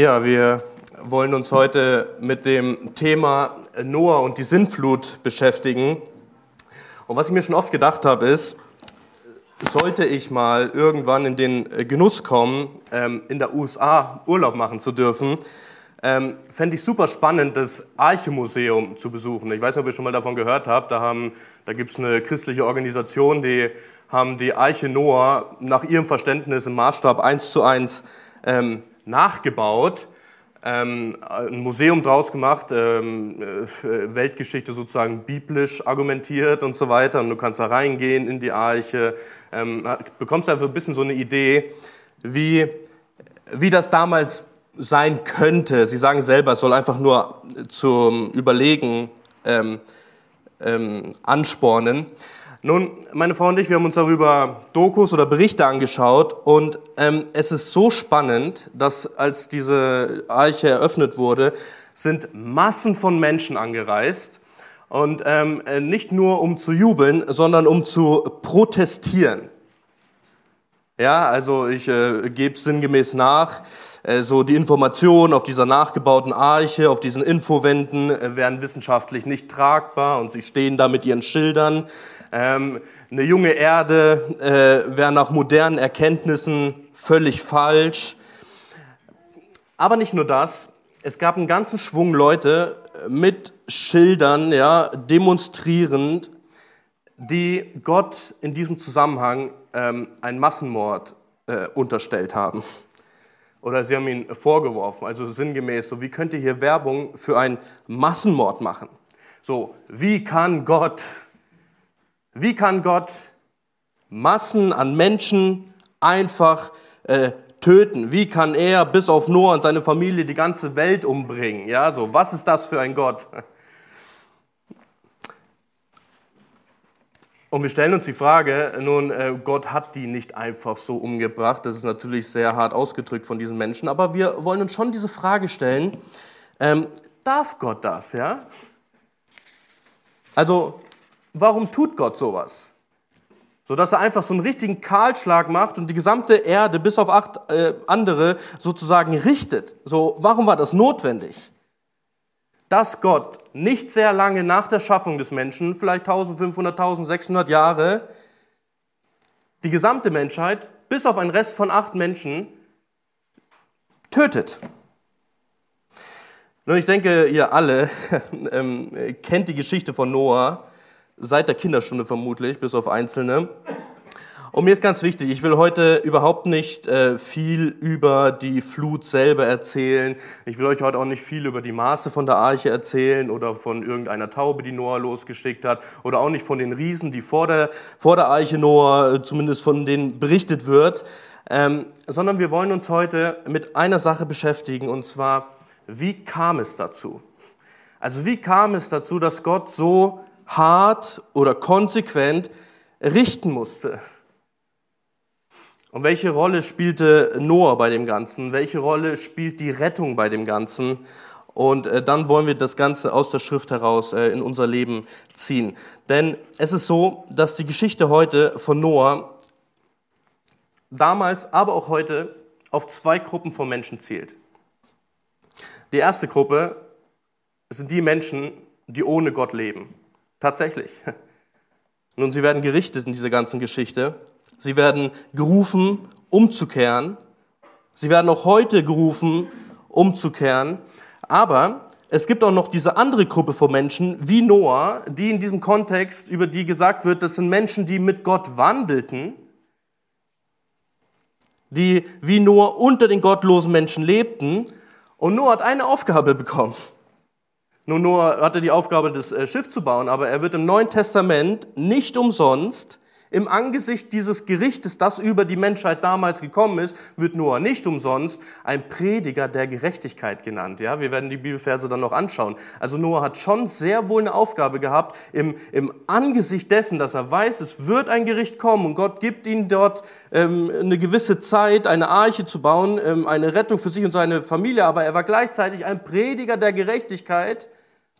Ja, wir wollen uns heute mit dem Thema Noah und die Sintflut beschäftigen. Und was ich mir schon oft gedacht habe, ist, sollte ich mal irgendwann in den Genuss kommen, ähm, in der USA Urlaub machen zu dürfen, ähm, fände ich super spannend, das Arche-Museum zu besuchen. Ich weiß nicht, ob ihr schon mal davon gehört habt. Da, da gibt es eine christliche Organisation, die haben die Arche Noah nach ihrem Verständnis im Maßstab 1 zu 1 ähm, nachgebaut, ähm, ein Museum draus gemacht, ähm, äh, Weltgeschichte sozusagen biblisch argumentiert und so weiter. Und du kannst da reingehen in die Arche, ähm, bekommst einfach ein bisschen so eine Idee, wie, wie das damals sein könnte. Sie sagen selber, es soll einfach nur zum Überlegen ähm, ähm, anspornen. Nun, meine Frau und ich, wir haben uns darüber Dokus oder Berichte angeschaut und ähm, es ist so spannend, dass als diese Arche eröffnet wurde, sind Massen von Menschen angereist und ähm, äh, nicht nur um zu jubeln, sondern um zu protestieren. Ja, also ich äh, gebe sinngemäß nach, äh, so die Informationen auf dieser nachgebauten Arche, auf diesen Infowänden äh, wären wissenschaftlich nicht tragbar und sie stehen da mit ihren Schildern. Ähm, eine junge Erde äh, wäre nach modernen Erkenntnissen völlig falsch. Aber nicht nur das, es gab einen ganzen Schwung Leute mit Schildern, ja, demonstrierend, die Gott in diesem Zusammenhang ähm, einen Massenmord äh, unterstellt haben. Oder sie haben ihn vorgeworfen, also sinngemäß, so wie könnt ihr hier Werbung für einen Massenmord machen? So, wie kann Gott wie kann Gott Massen an Menschen einfach äh, töten? Wie kann er bis auf Noah und seine Familie die ganze Welt umbringen? Ja, so, was ist das für ein Gott? Und wir stellen uns die Frage, nun, äh, Gott hat die nicht einfach so umgebracht. Das ist natürlich sehr hart ausgedrückt von diesen Menschen. Aber wir wollen uns schon diese Frage stellen, ähm, darf Gott das? Ja? Also, Warum tut Gott sowas? So dass er einfach so einen richtigen Kahlschlag macht und die gesamte Erde bis auf acht äh, andere sozusagen richtet. So, warum war das notwendig? Dass Gott nicht sehr lange nach der Schaffung des Menschen, vielleicht 1500, 1600 Jahre, die gesamte Menschheit bis auf einen Rest von acht Menschen tötet. Nun, ich denke, ihr alle ähm, kennt die Geschichte von Noah seit der Kinderstunde vermutlich, bis auf einzelne. Und mir ist ganz wichtig, ich will heute überhaupt nicht äh, viel über die Flut selber erzählen. Ich will euch heute auch nicht viel über die Maße von der Arche erzählen oder von irgendeiner Taube, die Noah losgeschickt hat oder auch nicht von den Riesen, die vor der, vor der Arche Noah, äh, zumindest von denen berichtet wird, ähm, sondern wir wollen uns heute mit einer Sache beschäftigen und zwar, wie kam es dazu? Also wie kam es dazu, dass Gott so hart oder konsequent richten musste. Und welche Rolle spielte Noah bei dem Ganzen? Welche Rolle spielt die Rettung bei dem Ganzen? Und äh, dann wollen wir das Ganze aus der Schrift heraus äh, in unser Leben ziehen. Denn es ist so, dass die Geschichte heute von Noah damals, aber auch heute auf zwei Gruppen von Menschen zielt. Die erste Gruppe sind die Menschen, die ohne Gott leben. Tatsächlich. Nun, sie werden gerichtet in dieser ganzen Geschichte. Sie werden gerufen, umzukehren. Sie werden auch heute gerufen, umzukehren. Aber es gibt auch noch diese andere Gruppe von Menschen, wie Noah, die in diesem Kontext, über die gesagt wird, das sind Menschen, die mit Gott wandelten, die wie Noah unter den gottlosen Menschen lebten. Und Noah hat eine Aufgabe bekommen. Nun, Noah hatte die Aufgabe, das äh, Schiff zu bauen, aber er wird im Neuen Testament nicht umsonst im Angesicht dieses Gerichtes, das über die Menschheit damals gekommen ist, wird Noah nicht umsonst ein Prediger der Gerechtigkeit genannt. Ja, wir werden die Bibelverse dann noch anschauen. Also Noah hat schon sehr wohl eine Aufgabe gehabt, im, im Angesicht dessen, dass er weiß, es wird ein Gericht kommen und Gott gibt ihm dort ähm, eine gewisse Zeit, eine Arche zu bauen, ähm, eine Rettung für sich und seine Familie, aber er war gleichzeitig ein Prediger der Gerechtigkeit,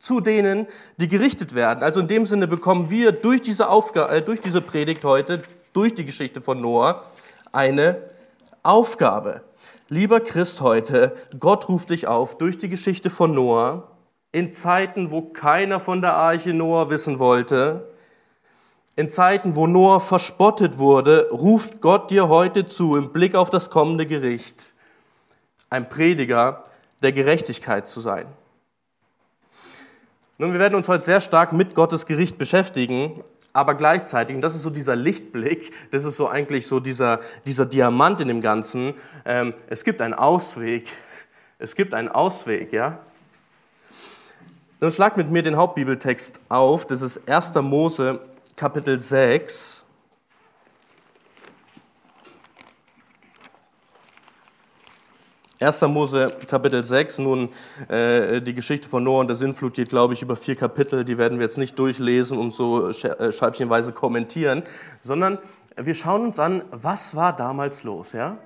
zu denen, die gerichtet werden. Also in dem Sinne bekommen wir durch diese, Aufgabe, äh, durch diese Predigt heute, durch die Geschichte von Noah, eine Aufgabe. Lieber Christ heute, Gott ruft dich auf durch die Geschichte von Noah, in Zeiten, wo keiner von der Arche Noah wissen wollte, in Zeiten, wo Noah verspottet wurde, ruft Gott dir heute zu im Blick auf das kommende Gericht, ein Prediger der Gerechtigkeit zu sein. Nun, wir werden uns heute sehr stark mit Gottes Gericht beschäftigen, aber gleichzeitig, und das ist so dieser Lichtblick, das ist so eigentlich so dieser, dieser Diamant in dem Ganzen, ähm, es gibt einen Ausweg. Es gibt einen Ausweg, ja. Nun schlag mit mir den Hauptbibeltext auf, das ist 1. Mose Kapitel 6. 1. Mose Kapitel 6, nun äh, die Geschichte von Noah und der Sintflut geht, glaube ich, über vier Kapitel. Die werden wir jetzt nicht durchlesen und so äh, scheibchenweise kommentieren, sondern wir schauen uns an, was war damals los. Ja?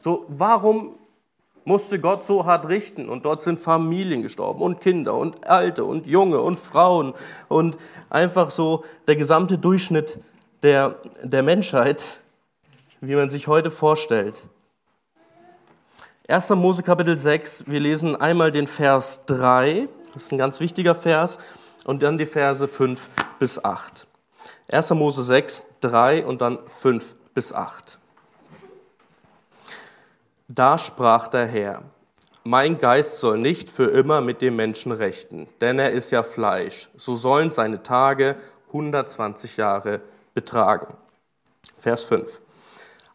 So, warum musste Gott so hart richten? Und dort sind Familien gestorben und Kinder und Alte und Junge und Frauen und einfach so der gesamte Durchschnitt der, der Menschheit, wie man sich heute vorstellt. 1. Mose Kapitel 6, wir lesen einmal den Vers 3, das ist ein ganz wichtiger Vers, und dann die Verse 5 bis 8. 1. Mose 6, 3 und dann 5 bis 8. Da sprach der Herr, mein Geist soll nicht für immer mit dem Menschen rechten, denn er ist ja Fleisch, so sollen seine Tage 120 Jahre betragen. Vers 5.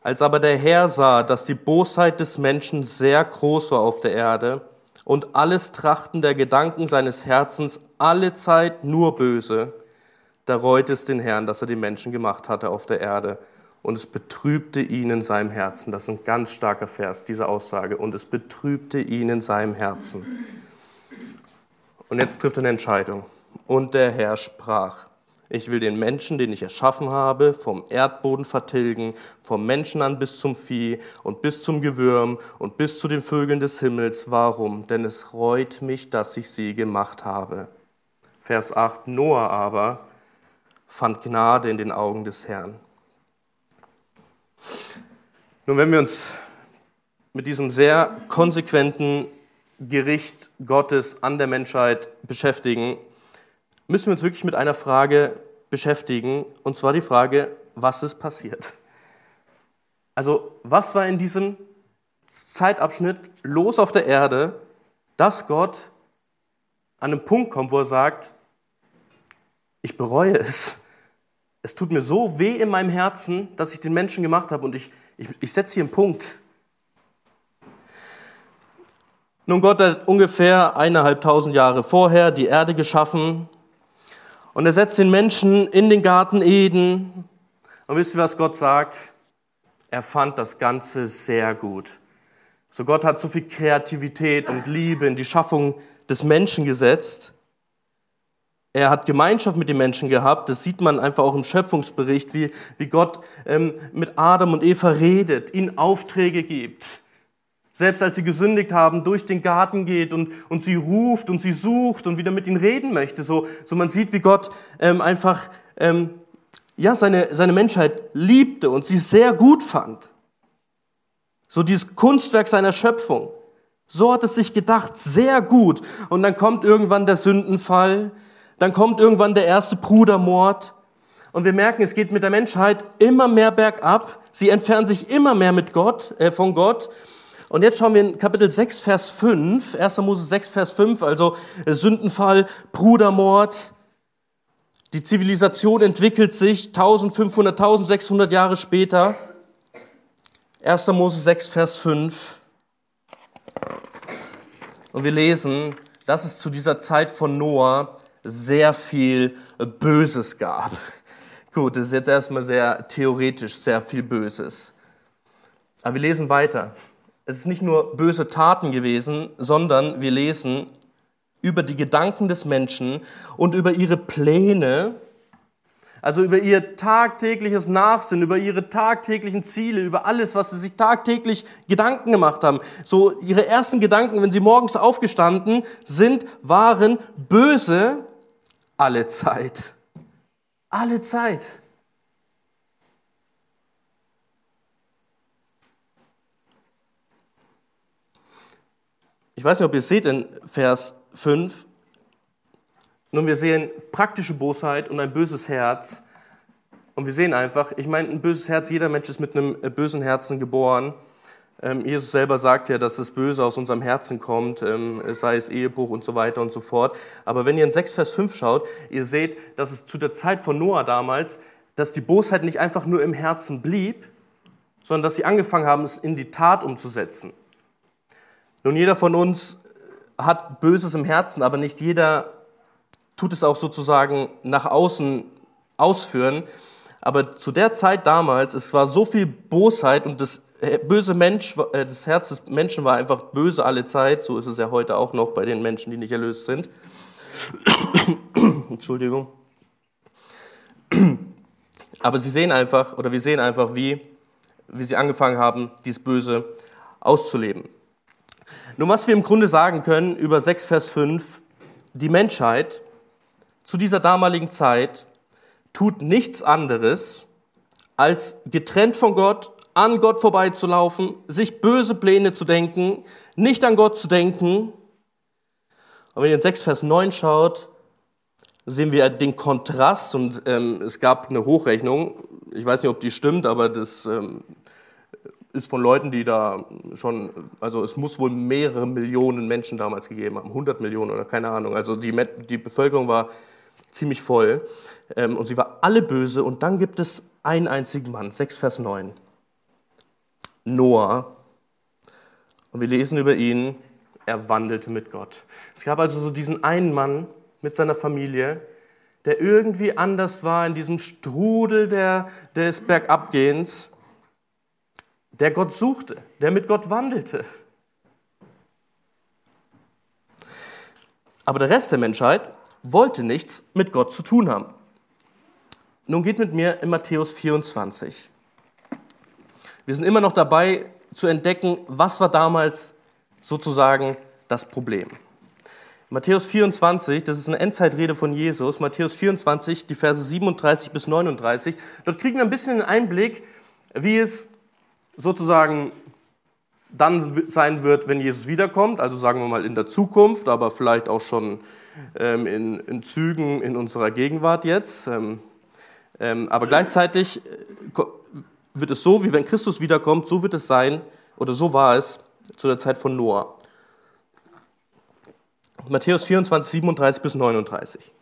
Als aber der Herr sah, dass die Bosheit des Menschen sehr groß war auf der Erde und alles Trachten der Gedanken seines Herzens alle Zeit nur böse, da reute es den Herrn, dass er die Menschen gemacht hatte auf der Erde. Und es betrübte ihn in seinem Herzen. Das ist ein ganz starker Vers, diese Aussage. Und es betrübte ihn in seinem Herzen. Und jetzt trifft er eine Entscheidung. Und der Herr sprach, ich will den Menschen, den ich erschaffen habe, vom Erdboden vertilgen, vom Menschen an bis zum Vieh und bis zum Gewürm und bis zu den Vögeln des Himmels. Warum? Denn es reut mich, dass ich sie gemacht habe. Vers 8. Noah aber fand Gnade in den Augen des Herrn. Nun, wenn wir uns mit diesem sehr konsequenten Gericht Gottes an der Menschheit beschäftigen, müssen wir uns wirklich mit einer Frage beschäftigen, und zwar die Frage, was ist passiert? Also, was war in diesem Zeitabschnitt los auf der Erde, dass Gott an einen Punkt kommt, wo er sagt, ich bereue es. Es tut mir so weh in meinem Herzen, dass ich den Menschen gemacht habe und ich, ich, ich setze hier einen Punkt. Nun, Gott hat ungefähr eineinhalbtausend Jahre vorher die Erde geschaffen und er setzt den Menschen in den Garten Eden. Und wisst ihr, was Gott sagt? Er fand das Ganze sehr gut. So Gott hat so viel Kreativität und Liebe in die Schaffung des Menschen gesetzt. Er hat Gemeinschaft mit den Menschen gehabt. Das sieht man einfach auch im Schöpfungsbericht, wie, wie Gott ähm, mit Adam und Eva redet, ihnen Aufträge gibt selbst als sie gesündigt haben, durch den Garten geht und, und sie ruft und sie sucht und wieder mit ihnen reden möchte. So, so man sieht, wie Gott ähm, einfach ähm, ja, seine, seine Menschheit liebte und sie sehr gut fand. So dieses Kunstwerk seiner Schöpfung. So hat es sich gedacht, sehr gut. Und dann kommt irgendwann der Sündenfall, dann kommt irgendwann der erste Brudermord. Und wir merken, es geht mit der Menschheit immer mehr bergab. Sie entfernen sich immer mehr mit Gott, äh, von Gott. Und jetzt schauen wir in Kapitel 6, Vers 5, 1. Mose 6, Vers 5, also Sündenfall, Brudermord. Die Zivilisation entwickelt sich 1500, 1600 Jahre später. 1. Mose 6, Vers 5. Und wir lesen, dass es zu dieser Zeit von Noah sehr viel Böses gab. Gut, das ist jetzt erstmal sehr theoretisch, sehr viel Böses. Aber wir lesen weiter es ist nicht nur böse Taten gewesen, sondern wir lesen über die Gedanken des Menschen und über ihre Pläne, also über ihr tagtägliches Nachsinn, über ihre tagtäglichen Ziele, über alles, was sie sich tagtäglich Gedanken gemacht haben. So ihre ersten Gedanken, wenn sie morgens aufgestanden sind, waren böse alle Zeit. Alle Zeit. Ich weiß nicht, ob ihr es seht in Vers 5, nun, wir sehen praktische Bosheit und ein böses Herz. Und wir sehen einfach, ich meine, ein böses Herz, jeder Mensch ist mit einem bösen Herzen geboren. Ähm, Jesus selber sagt ja, dass das Böse aus unserem Herzen kommt, ähm, sei es Ehebruch und so weiter und so fort. Aber wenn ihr in 6 Vers 5 schaut, ihr seht, dass es zu der Zeit von Noah damals, dass die Bosheit nicht einfach nur im Herzen blieb, sondern dass sie angefangen haben, es in die Tat umzusetzen. Nun, jeder von uns hat Böses im Herzen, aber nicht jeder tut es auch sozusagen nach außen ausführen. Aber zu der Zeit damals, es war so viel Bosheit und das böse Mensch, äh, das Herz des Menschen war einfach böse alle Zeit. So ist es ja heute auch noch bei den Menschen, die nicht erlöst sind. Entschuldigung. Aber sie sehen einfach, oder wir sehen einfach, wie, wie sie angefangen haben, dieses Böse auszuleben. Nun, was wir im Grunde sagen können über 6 Vers 5, die Menschheit zu dieser damaligen Zeit tut nichts anderes, als getrennt von Gott an Gott vorbeizulaufen, sich böse Pläne zu denken, nicht an Gott zu denken. Und wenn ihr in 6 Vers 9 schaut, sehen wir den Kontrast und ähm, es gab eine Hochrechnung, ich weiß nicht, ob die stimmt, aber das ähm, ist von Leuten, die da schon, also es muss wohl mehrere Millionen Menschen damals gegeben haben, 100 Millionen oder keine Ahnung. Also die, die Bevölkerung war ziemlich voll ähm, und sie war alle böse und dann gibt es einen einzigen Mann, 6 Vers 9. Noah. Und wir lesen über ihn, er wandelte mit Gott. Es gab also so diesen einen Mann mit seiner Familie, der irgendwie anders war in diesem Strudel der, des Bergabgehens, der Gott suchte, der mit Gott wandelte. Aber der Rest der Menschheit wollte nichts mit Gott zu tun haben. Nun geht mit mir in Matthäus 24. Wir sind immer noch dabei zu entdecken, was war damals sozusagen das Problem. Matthäus 24, das ist eine Endzeitrede von Jesus, Matthäus 24, die Verse 37 bis 39. Dort kriegen wir ein bisschen einen Einblick, wie es sozusagen dann sein wird, wenn Jesus wiederkommt, also sagen wir mal in der Zukunft, aber vielleicht auch schon ähm, in, in, Zügen in unserer Gegenwart jetzt. Ähm, ähm, aber gleichzeitig äh, wird es so, wie wenn Christus wiederkommt, so wird es sein, oder so war es zu der Zeit von Noah. Matthäus 24, 37 bis 39.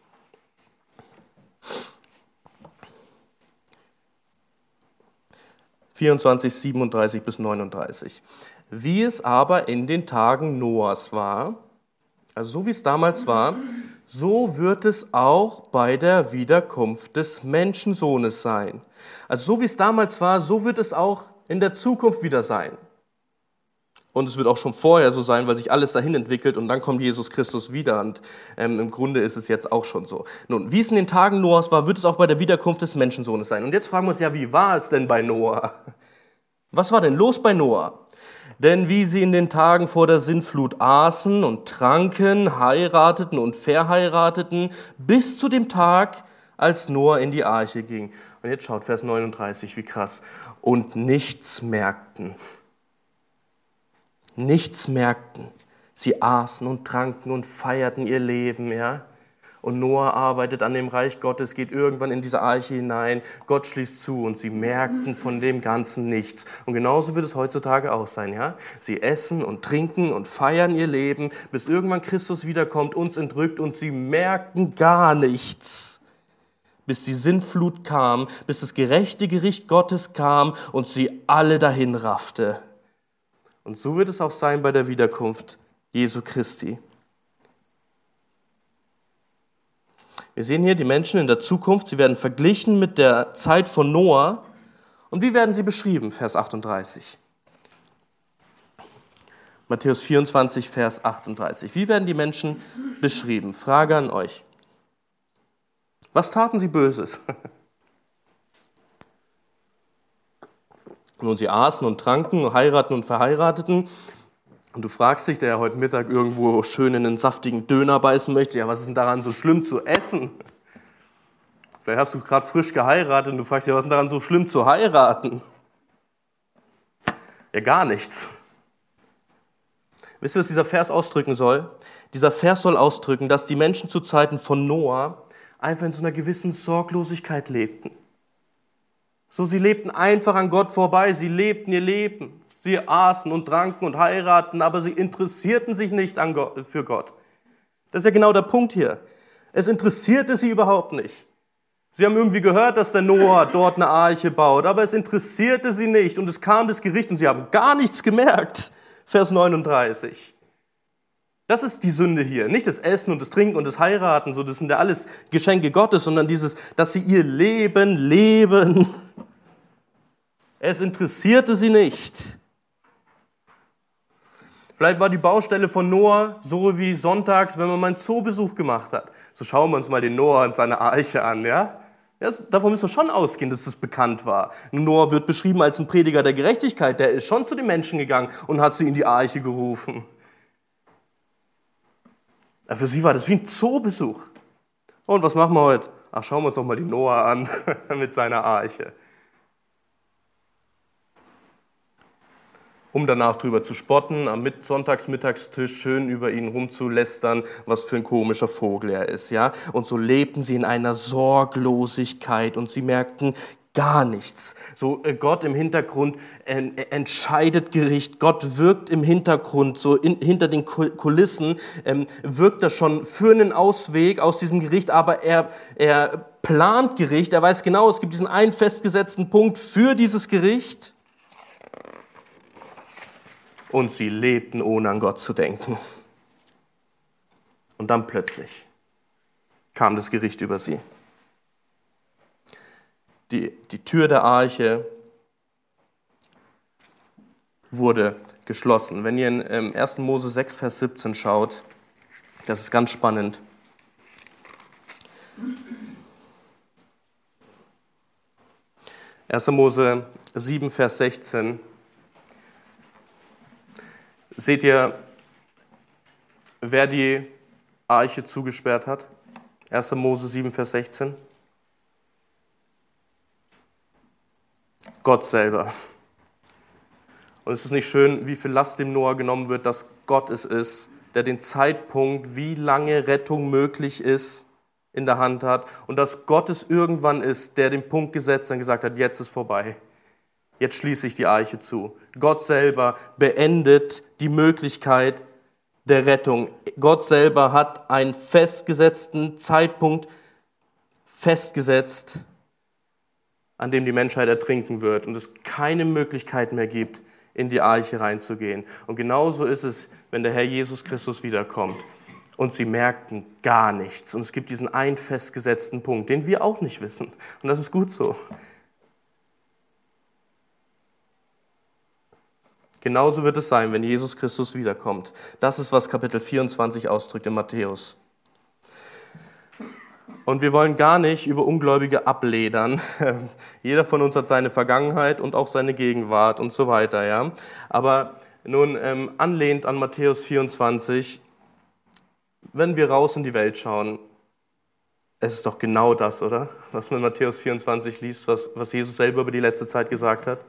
»24, 37 bis 39. Wie es aber in den Tagen Noahs war, also so wie es damals war, so wird es auch bei der Wiederkunft des Menschensohnes sein. Also so wie es damals war, so wird es auch in der Zukunft wieder sein. Und es wird auch schon vorher so sein, weil sich alles dahin entwickelt und dann kommt Jesus Christus wieder. Und ähm, im Grunde ist es jetzt auch schon so. Nun, wie es in den Tagen Noahs war, wird es auch bei der Wiederkunft des Menschensohnes sein. Und jetzt fragen wir uns ja, wie war es denn bei Noah? Was war denn los bei Noah? Denn wie sie in den Tagen vor der Sintflut aßen und tranken, heirateten und verheirateten, bis zu dem Tag, als Noah in die Arche ging. Und jetzt schaut Vers 39, wie krass. Und nichts merkten. Nichts merkten. Sie aßen und tranken und feierten ihr Leben, ja. Und Noah arbeitet an dem Reich Gottes, geht irgendwann in diese Arche hinein. Gott schließt zu und sie merkten von dem Ganzen nichts. Und genauso wird es heutzutage auch sein, ja? Sie essen und trinken und feiern ihr Leben, bis irgendwann Christus wiederkommt, uns entrückt und sie merken gar nichts bis die Sintflut kam, bis das gerechte Gericht Gottes kam und sie alle dahin raffte. Und so wird es auch sein bei der Wiederkunft Jesu Christi. Wir sehen hier die Menschen in der Zukunft, sie werden verglichen mit der Zeit von Noah. Und wie werden sie beschrieben? Vers 38. Matthäus 24, Vers 38. Wie werden die Menschen beschrieben? Frage an euch. Was taten sie Böses? Nun, sie aßen und tranken, heiraten und verheirateten. Und du fragst dich, der ja heute Mittag irgendwo schön in einen saftigen Döner beißen möchte, ja, was ist denn daran so schlimm zu essen? Vielleicht hast du gerade frisch geheiratet und du fragst dich, was ist denn daran so schlimm zu heiraten? Ja, gar nichts. Wisst ihr, was dieser Vers ausdrücken soll? Dieser Vers soll ausdrücken, dass die Menschen zu Zeiten von Noah einfach in so einer gewissen Sorglosigkeit lebten. So, sie lebten einfach an Gott vorbei, sie lebten ihr Leben. Sie aßen und tranken und heiraten, aber sie interessierten sich nicht Gott, für Gott. Das ist ja genau der Punkt hier. Es interessierte sie überhaupt nicht. Sie haben irgendwie gehört, dass der Noah dort eine Arche baut, aber es interessierte sie nicht und es kam das Gericht und sie haben gar nichts gemerkt. Vers 39. Das ist die Sünde hier. Nicht das Essen und das Trinken und das Heiraten, so das sind ja alles Geschenke Gottes, sondern dieses, dass sie ihr Leben leben. Es interessierte sie nicht. Vielleicht war die Baustelle von Noah so wie sonntags, wenn man mal einen Zoobesuch gemacht hat. So schauen wir uns mal den Noah und seine Arche an, ja? Das, davon müssen wir schon ausgehen, dass das bekannt war. Noah wird beschrieben als ein Prediger der Gerechtigkeit. Der ist schon zu den Menschen gegangen und hat sie in die Arche gerufen. Für sie war das wie ein Zoobesuch. Und was machen wir heute? Ach, schauen wir uns doch mal die Noah an mit seiner Arche. Um danach drüber zu spotten, am Sonntagsmittagstisch schön über ihn rumzulästern, was für ein komischer Vogel er ist, ja. Und so lebten sie in einer Sorglosigkeit und sie merkten gar nichts. So äh, Gott im Hintergrund entscheidet Gericht, Gott wirkt im Hintergrund, so in, hinter den Kulissen ähm, wirkt er schon für einen Ausweg aus diesem Gericht, aber er, er plant Gericht, er weiß genau, es gibt diesen einen festgesetzten Punkt für dieses Gericht und sie lebten, ohne an Gott zu denken. Und dann plötzlich kam das Gericht über sie. Die, die Tür der Arche wurde geschlossen. Wenn ihr in 1. Ähm, Mose 6, Vers 17 schaut, das ist ganz spannend. Erste Mose 7, Vers 16. Seht ihr, wer die Arche zugesperrt hat? 1. Mose 7, Vers 16. Gott selber. Und es ist nicht schön, wie viel Last dem Noah genommen wird, dass Gott es ist, der den Zeitpunkt, wie lange Rettung möglich ist, in der Hand hat und dass Gott es irgendwann ist, der den Punkt gesetzt und gesagt hat, jetzt ist vorbei. Jetzt schließe ich die Eiche zu. Gott selber beendet die Möglichkeit der Rettung. Gott selber hat einen festgesetzten Zeitpunkt festgesetzt, an dem die Menschheit ertrinken wird und es keine Möglichkeit mehr gibt, in die Arche reinzugehen. Und genauso ist es, wenn der Herr Jesus Christus wiederkommt. Und sie merkten gar nichts. Und es gibt diesen einen festgesetzten Punkt, den wir auch nicht wissen. Und das ist gut so. Genauso wird es sein, wenn Jesus Christus wiederkommt. Das ist, was Kapitel 24 ausdrückt in Matthäus. Und wir wollen gar nicht über Ungläubige abledern. Jeder von uns hat seine Vergangenheit und auch seine Gegenwart und so weiter. Ja? Aber nun ähm, anlehnt an Matthäus 24, wenn wir raus in die Welt schauen, es ist doch genau das, oder? Was man in Matthäus 24 liest, was, was Jesus selber über die letzte Zeit gesagt hat.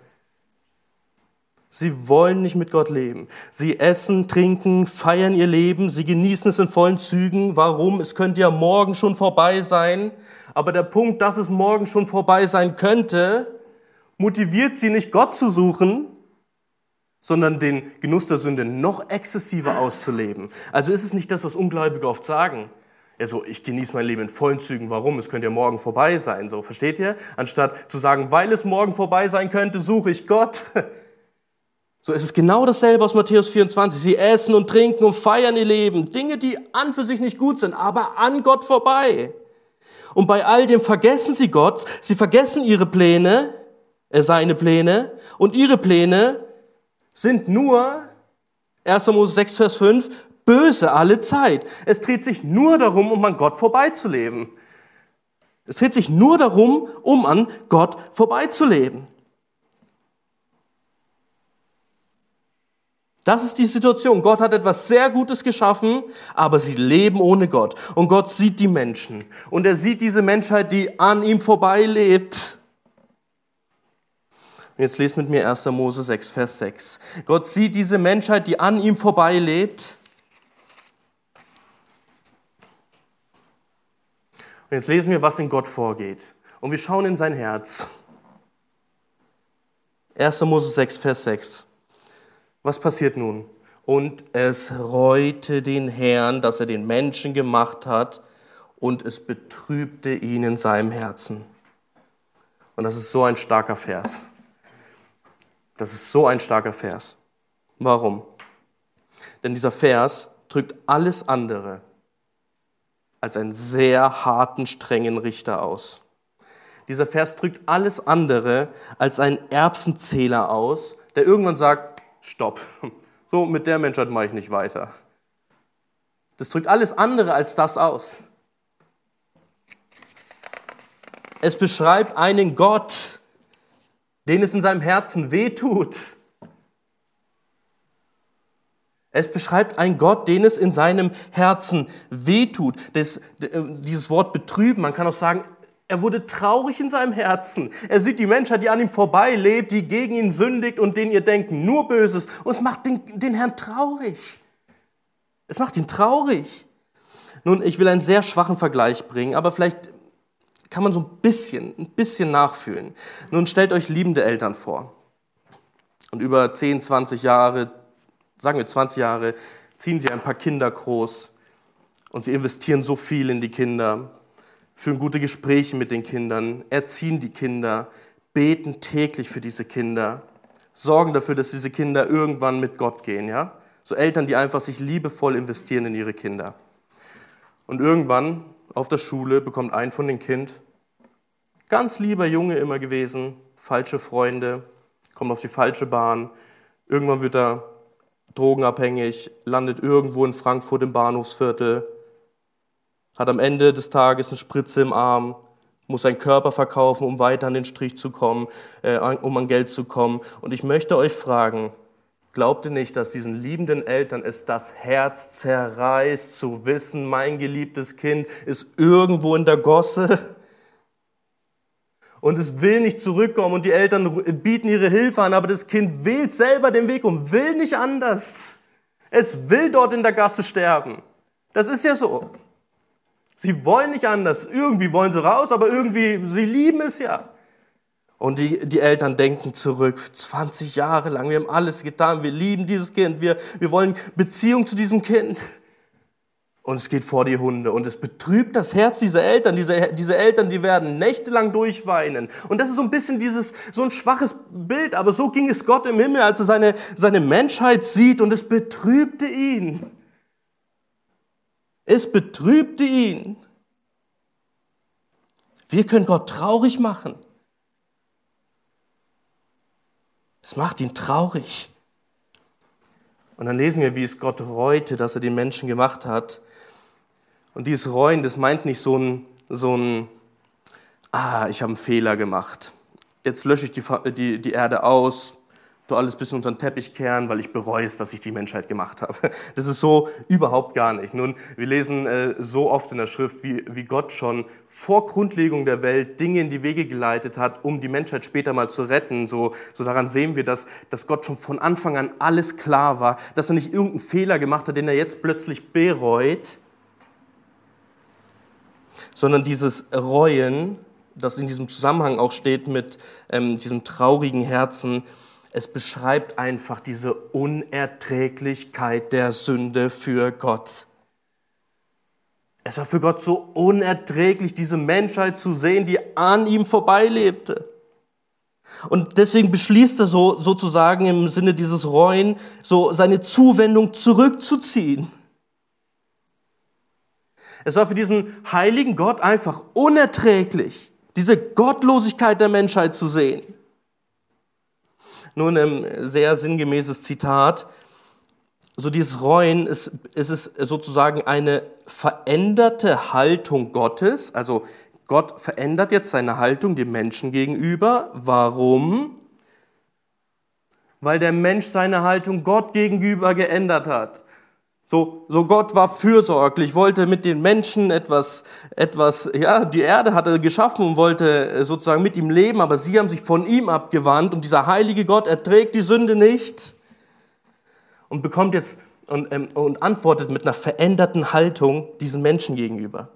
Sie wollen nicht mit Gott leben. Sie essen, trinken, feiern ihr Leben, sie genießen es in vollen Zügen. Warum? Es könnte ja morgen schon vorbei sein. Aber der Punkt, dass es morgen schon vorbei sein könnte, motiviert sie nicht, Gott zu suchen, sondern den Genuss der Sünde noch exzessiver auszuleben. Also ist es nicht das, was Ungläubige oft sagen. Ja, so, ich genieße mein Leben in vollen Zügen. Warum? Es könnte ja morgen vorbei sein. So, versteht ihr? Anstatt zu sagen, weil es morgen vorbei sein könnte, suche ich Gott. So es ist genau dasselbe aus Matthäus 24. Sie essen und trinken und feiern ihr Leben. Dinge, die an für sich nicht gut sind, aber an Gott vorbei. Und bei all dem vergessen sie Gott. Sie vergessen ihre Pläne, äh, seine Pläne. Und ihre Pläne sind nur, 1. Mose 6, Vers 5, böse alle Zeit. Es dreht sich nur darum, um an Gott vorbeizuleben. Es dreht sich nur darum, um an Gott vorbeizuleben. Das ist die Situation. Gott hat etwas sehr Gutes geschaffen, aber sie leben ohne Gott. Und Gott sieht die Menschen. Und er sieht diese Menschheit, die an ihm vorbeilebt. Und jetzt lest mit mir 1. Mose 6, Vers 6. Gott sieht diese Menschheit, die an ihm vorbeilebt. Und jetzt lesen wir, was in Gott vorgeht. Und wir schauen in sein Herz. 1. Mose 6, Vers 6. Was passiert nun? Und es reute den Herrn, dass er den Menschen gemacht hat, und es betrübte ihn in seinem Herzen. Und das ist so ein starker Vers. Das ist so ein starker Vers. Warum? Denn dieser Vers drückt alles andere als einen sehr harten, strengen Richter aus. Dieser Vers drückt alles andere als einen Erbsenzähler aus, der irgendwann sagt, stopp, so mit der Menschheit mache ich nicht weiter. Das drückt alles andere als das aus. Es beschreibt einen Gott, den es in seinem Herzen wehtut. Es beschreibt einen Gott, den es in seinem Herzen wehtut. Das, äh, dieses Wort betrüben, man kann auch sagen, er wurde traurig in seinem Herzen. Er sieht die Menschheit, die an ihm vorbeilebt, die gegen ihn sündigt und denen ihr denken nur Böses. Und es macht den, den Herrn traurig. Es macht ihn traurig. Nun, ich will einen sehr schwachen Vergleich bringen, aber vielleicht kann man so ein bisschen, ein bisschen nachfühlen. Nun stellt euch liebende Eltern vor. Und über 10, 20 Jahre, sagen wir 20 Jahre, ziehen sie ein paar Kinder groß und sie investieren so viel in die Kinder, führen gute Gespräche mit den Kindern, erziehen die Kinder, beten täglich für diese Kinder, sorgen dafür, dass diese Kinder irgendwann mit Gott gehen, ja? So Eltern, die einfach sich liebevoll investieren in ihre Kinder. Und irgendwann auf der Schule bekommt ein von den Kind, ganz lieber Junge immer gewesen, falsche Freunde, kommt auf die falsche Bahn, irgendwann wird er drogenabhängig, landet irgendwo in Frankfurt im Bahnhofsviertel, hat am Ende des Tages eine Spritze im Arm, muss seinen Körper verkaufen, um weiter an den Strich zu kommen, äh, um an Geld zu kommen. Und ich möchte euch fragen, glaubt ihr nicht, dass diesen liebenden Eltern es das Herz zerreißt, zu wissen, mein geliebtes Kind ist irgendwo in der Gosse? Und es will nicht zurückkommen und die Eltern bieten ihre Hilfe an, aber das Kind wählt selber den Weg und will nicht anders. Es will dort in der Gasse sterben. Das ist ja so. Sie wollen nicht anders. Irgendwie wollen sie raus, aber irgendwie, sie lieben es ja. Und die, die Eltern denken zurück, 20 Jahre lang, wir haben alles getan, wir lieben dieses Kind, wir, wir wollen Beziehung zu diesem Kind. Und es geht vor die Hunde und es betrübt das Herz dieser Eltern. Diese, diese Eltern, die werden nächtelang durchweinen. Und das ist so ein bisschen dieses, so ein schwaches Bild, aber so ging es Gott im Himmel, als er seine, seine Menschheit sieht und es betrübte ihn. Es betrübte ihn. Wir können Gott traurig machen. Es macht ihn traurig. Und dann lesen wir, wie es Gott reute, dass er den Menschen gemacht hat. Und dieses Reuen, das meint nicht so ein, so ein ah, ich habe einen Fehler gemacht. Jetzt lösche ich die, die, die Erde aus, du alles bis unter den Teppich kehren, weil ich bereue es, dass ich die Menschheit gemacht habe. Das ist so überhaupt gar nicht. Nun, wir lesen äh, so oft in der Schrift, wie, wie Gott schon vor Grundlegung der Welt Dinge in die Wege geleitet hat, um die Menschheit später mal zu retten. So, so daran sehen wir, dass, dass Gott schon von Anfang an alles klar war, dass er nicht irgendeinen Fehler gemacht hat, den er jetzt plötzlich bereut, sondern dieses Reuen, das in diesem Zusammenhang auch steht mit ähm, diesem traurigen Herzen, es beschreibt einfach diese Unerträglichkeit der Sünde für Gott. Es war für Gott so unerträglich, diese Menschheit zu sehen, die an ihm vorbeilebte. Und deswegen beschließt er so sozusagen im Sinne dieses Reuen, so seine Zuwendung zurückzuziehen. Es war für diesen heiligen Gott einfach unerträglich, diese Gottlosigkeit der Menschheit zu sehen. Nun ein sehr sinngemäßes Zitat. So dieses Reuen ist, ist es sozusagen eine veränderte Haltung Gottes. Also Gott verändert jetzt seine Haltung dem Menschen gegenüber. Warum? Weil der Mensch seine Haltung Gott gegenüber geändert hat. So, so Gott war fürsorglich, wollte mit den Menschen etwas, etwas, ja, die Erde hatte geschaffen und wollte äh, sozusagen mit ihm leben, aber sie haben sich von ihm abgewandt und dieser heilige Gott erträgt die Sünde nicht und bekommt jetzt und, ähm, und antwortet mit einer veränderten Haltung diesen Menschen gegenüber.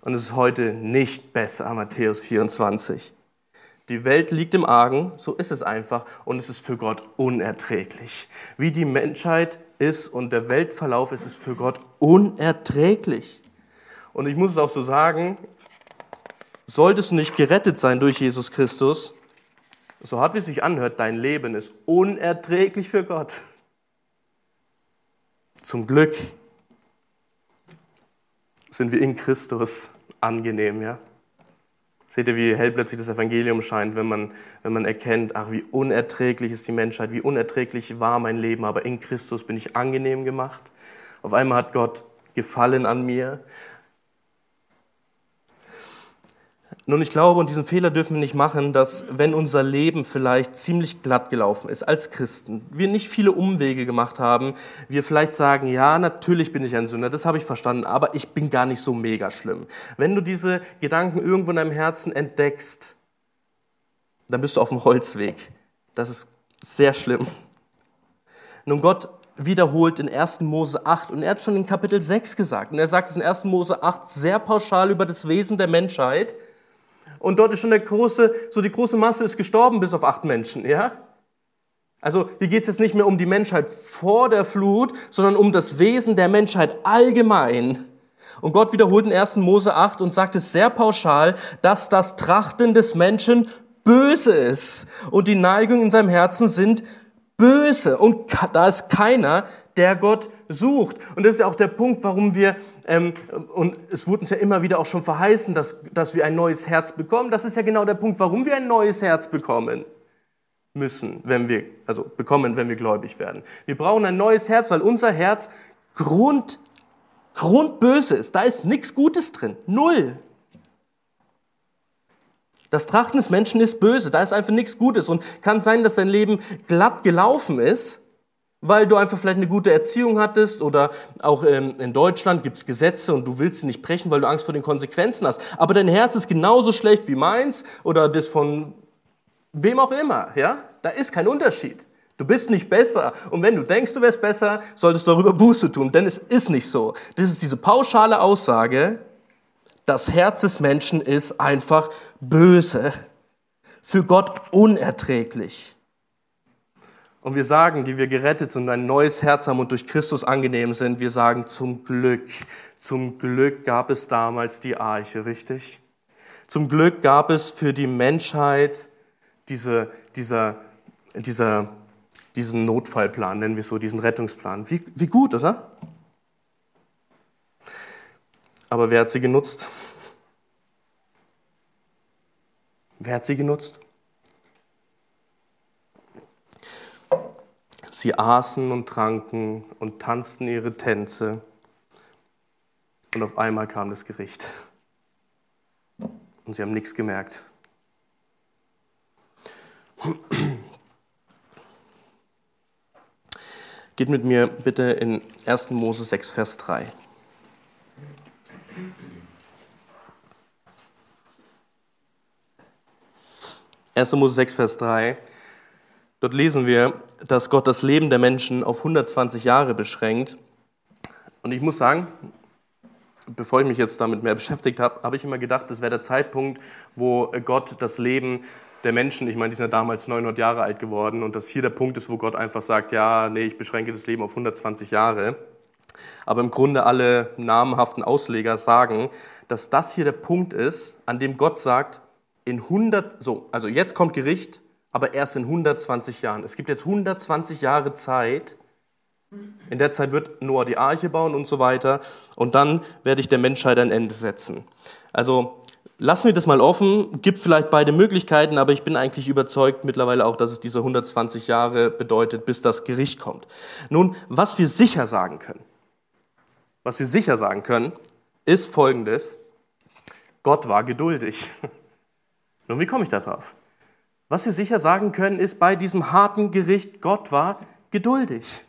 Und es ist heute nicht besser, Matthäus 24. Die Welt liegt im Argen, so ist es einfach, und es ist für Gott unerträglich. Wie die Menschheit ist und der Weltverlauf ist, ist für Gott unerträglich. Und ich muss es auch so sagen, solltest du nicht gerettet sein durch Jesus Christus, so hart wie es sich anhört, dein Leben ist unerträglich für Gott. Zum Glück sind wir in Christus angenehm, ja. Seht ihr, wie hell plötzlich das Evangelium scheint, wenn man, wenn man erkennt, ach, wie unerträglich ist die Menschheit, wie unerträglich war mein Leben, aber in Christus bin ich angenehm gemacht. Auf einmal hat Gott Gefallen an mir. Nun, ich glaube, und diesen Fehler dürfen wir nicht machen, dass wenn unser Leben vielleicht ziemlich glatt gelaufen ist als Christen, wir nicht viele Umwege gemacht haben, wir vielleicht sagen, ja, natürlich bin ich ein Sünder, das habe ich verstanden, aber ich bin gar nicht so mega schlimm. Wenn du diese Gedanken irgendwo in deinem Herzen entdeckst, dann bist du auf dem Holzweg. Das ist sehr schlimm. Nun, Gott wiederholt in 1. Mose 8 und er hat schon in Kapitel 6 gesagt, und er sagt es in 1. Mose 8 sehr pauschal über das Wesen der Menschheit, und dort ist schon der große, so die große Masse ist gestorben bis auf acht Menschen, ja? Also hier geht es jetzt nicht mehr um die Menschheit vor der Flut, sondern um das Wesen der Menschheit allgemein. Und Gott wiederholt in 1. Mose 8 und sagt es sehr pauschal, dass das Trachten des Menschen böse ist und die Neigungen in seinem Herzen sind böse. Und da ist keiner, der Gott sucht. Und das ist ja auch der Punkt, warum wir, ähm, und es wurde uns ja immer wieder auch schon verheißen, dass, dass wir ein neues Herz bekommen. Das ist ja genau der Punkt, warum wir ein neues Herz bekommen müssen, wenn wir, also bekommen, wenn wir gläubig werden. Wir brauchen ein neues Herz, weil unser Herz Grund, grundböse ist. Da ist nichts Gutes drin. Null. Das Trachten des Menschen ist böse, da ist einfach nichts Gutes und kann sein, dass dein Leben glatt gelaufen ist, weil du einfach vielleicht eine gute Erziehung hattest oder auch in Deutschland gibt es Gesetze und du willst sie nicht brechen, weil du Angst vor den Konsequenzen hast. Aber dein Herz ist genauso schlecht wie meins oder das von wem auch immer. Ja? Da ist kein Unterschied. Du bist nicht besser. Und wenn du denkst, du wärst besser, solltest du darüber Buße tun, denn es ist nicht so. Das ist diese pauschale Aussage, das Herz des Menschen ist einfach böse, für Gott unerträglich. Und wir sagen, die wir gerettet sind ein neues Herz haben und durch Christus angenehm sind, wir sagen zum Glück, zum Glück gab es damals die Arche, richtig? Zum Glück gab es für die Menschheit diese, dieser, dieser, diesen Notfallplan, nennen wir es so, diesen Rettungsplan. Wie, wie gut, oder? Aber wer hat sie genutzt? Wer hat sie genutzt? Sie aßen und tranken und tanzten ihre Tänze. Und auf einmal kam das Gericht. Und sie haben nichts gemerkt. Geht mit mir bitte in 1. Mose 6, Vers 3. 1. Mose 6, Vers 3. Dort lesen wir, dass Gott das Leben der Menschen auf 120 Jahre beschränkt. Und ich muss sagen, bevor ich mich jetzt damit mehr beschäftigt habe, habe ich immer gedacht, das wäre der Zeitpunkt, wo Gott das Leben der Menschen, ich meine, die sind ja damals 900 Jahre alt geworden und dass hier der Punkt ist, wo Gott einfach sagt, ja, nee, ich beschränke das Leben auf 120 Jahre. Aber im Grunde alle namhaften Ausleger sagen, dass das hier der Punkt ist, an dem Gott sagt, in 100, so, also jetzt kommt Gericht, aber erst in 120 Jahren. Es gibt jetzt 120 Jahre Zeit. In der Zeit wird Noah die Arche bauen und so weiter. Und dann werde ich der Menschheit ein Ende setzen. Also lassen wir das mal offen. Gibt vielleicht beide Möglichkeiten, aber ich bin eigentlich überzeugt mittlerweile auch, dass es diese 120 Jahre bedeutet, bis das Gericht kommt. Nun, was wir sicher sagen können, was wir sicher sagen können, ist folgendes. Gott war geduldig. Nun, wie komme ich da drauf? Was wir sicher sagen können, ist bei diesem harten Gericht, Gott war geduldig.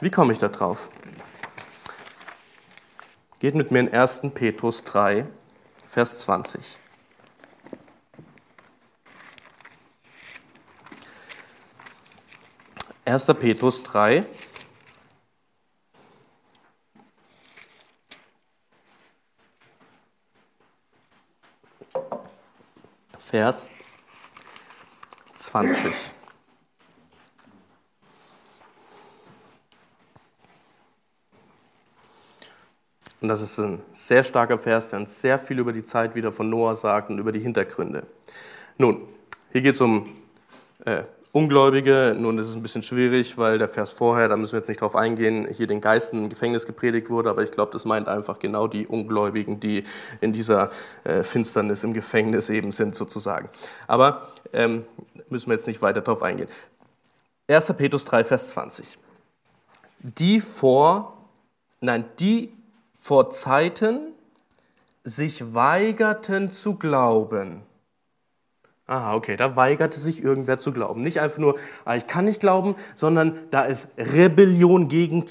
Wie komme ich da drauf? Geht mit mir in 1. Petrus 3, Vers 20. Erster Petrus 3, Vers 20. Und das ist ein sehr starker Vers, der uns sehr viel über die Zeit wieder von Noah sagt und über die Hintergründe. Nun, hier geht es um äh, Ungläubige. Nun ist es ein bisschen schwierig, weil der Vers vorher, da müssen wir jetzt nicht drauf eingehen, hier den Geisten im Gefängnis gepredigt wurde, aber ich glaube, das meint einfach genau die Ungläubigen, die in dieser äh, Finsternis im Gefängnis eben sind, sozusagen. Aber ähm, müssen wir jetzt nicht weiter drauf eingehen. 1. Petrus 3, Vers 20. Die vor, nein, die vor Zeiten sich weigerten zu glauben. Aha, okay, da weigerte sich irgendwer zu glauben. Nicht einfach nur, ah, ich kann nicht glauben, sondern da ist Rebellion gegen,